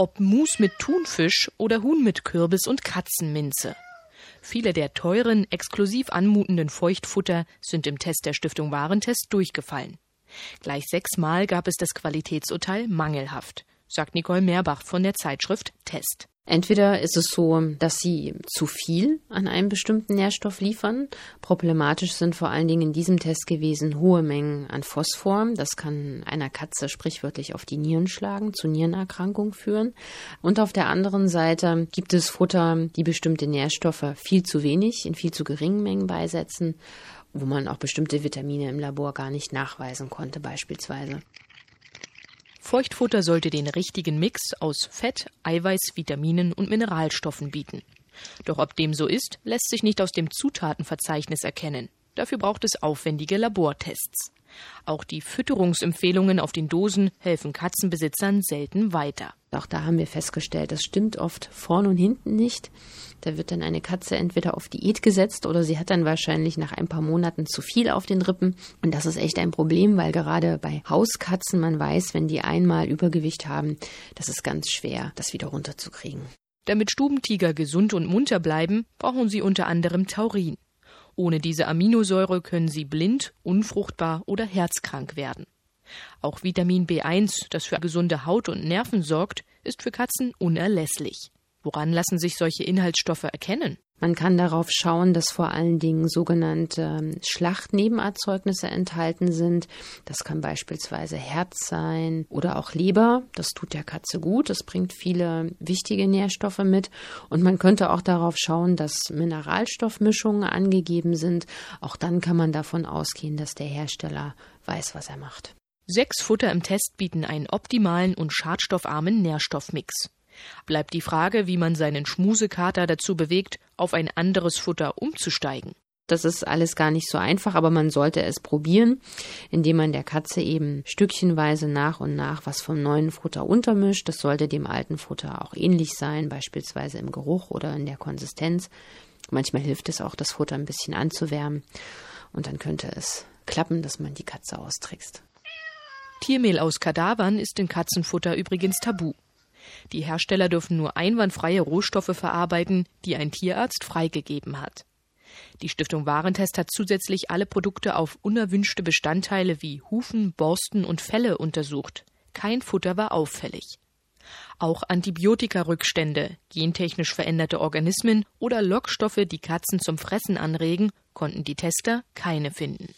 Ob Mus mit Thunfisch oder Huhn mit Kürbis und Katzenminze. Viele der teuren, exklusiv anmutenden Feuchtfutter sind im Test der Stiftung Warentest durchgefallen. Gleich sechsmal gab es das Qualitätsurteil mangelhaft, sagt Nicole Mehrbach von der Zeitschrift Test. Entweder ist es so, dass sie zu viel an einem bestimmten Nährstoff liefern. Problematisch sind vor allen Dingen in diesem Test gewesen hohe Mengen an Phosphor. Das kann einer Katze sprichwörtlich auf die Nieren schlagen, zu Nierenerkrankungen führen. Und auf der anderen Seite gibt es Futter, die bestimmte Nährstoffe viel zu wenig, in viel zu geringen Mengen beisetzen, wo man auch bestimmte Vitamine im Labor gar nicht nachweisen konnte beispielsweise. Feuchtfutter sollte den richtigen Mix aus Fett, Eiweiß, Vitaminen und Mineralstoffen bieten. Doch ob dem so ist, lässt sich nicht aus dem Zutatenverzeichnis erkennen. Dafür braucht es aufwendige Labortests. Auch die Fütterungsempfehlungen auf den Dosen helfen Katzenbesitzern selten weiter. Auch da haben wir festgestellt, das stimmt oft vorn und hinten nicht. Da wird dann eine Katze entweder auf Diät gesetzt oder sie hat dann wahrscheinlich nach ein paar Monaten zu viel auf den Rippen. Und das ist echt ein Problem, weil gerade bei Hauskatzen man weiß, wenn die einmal Übergewicht haben, das ist ganz schwer, das wieder runterzukriegen. Damit Stubentiger gesund und munter bleiben, brauchen sie unter anderem Taurin. Ohne diese Aminosäure können sie blind, unfruchtbar oder herzkrank werden. Auch Vitamin B1, das für gesunde Haut und Nerven sorgt, ist für Katzen unerlässlich. Woran lassen sich solche Inhaltsstoffe erkennen? Man kann darauf schauen, dass vor allen Dingen sogenannte ähm, Schlachtnebenerzeugnisse enthalten sind. Das kann beispielsweise Herz sein oder auch Leber. Das tut der Katze gut. Das bringt viele wichtige Nährstoffe mit. Und man könnte auch darauf schauen, dass Mineralstoffmischungen angegeben sind. Auch dann kann man davon ausgehen, dass der Hersteller weiß, was er macht. Sechs Futter im Test bieten einen optimalen und schadstoffarmen Nährstoffmix. Bleibt die Frage, wie man seinen Schmusekater dazu bewegt, auf ein anderes Futter umzusteigen. Das ist alles gar nicht so einfach, aber man sollte es probieren, indem man der Katze eben stückchenweise nach und nach was vom neuen Futter untermischt. Das sollte dem alten Futter auch ähnlich sein, beispielsweise im Geruch oder in der Konsistenz. Manchmal hilft es auch, das Futter ein bisschen anzuwärmen. Und dann könnte es klappen, dass man die Katze austrickst. Tiermehl aus Kadavern ist in Katzenfutter übrigens tabu. Die Hersteller dürfen nur einwandfreie Rohstoffe verarbeiten, die ein Tierarzt freigegeben hat. Die Stiftung Warentest hat zusätzlich alle Produkte auf unerwünschte Bestandteile wie Hufen, Borsten und Felle untersucht. Kein Futter war auffällig. Auch Antibiotikarückstände, gentechnisch veränderte Organismen oder Lockstoffe, die Katzen zum Fressen anregen, konnten die Tester keine finden.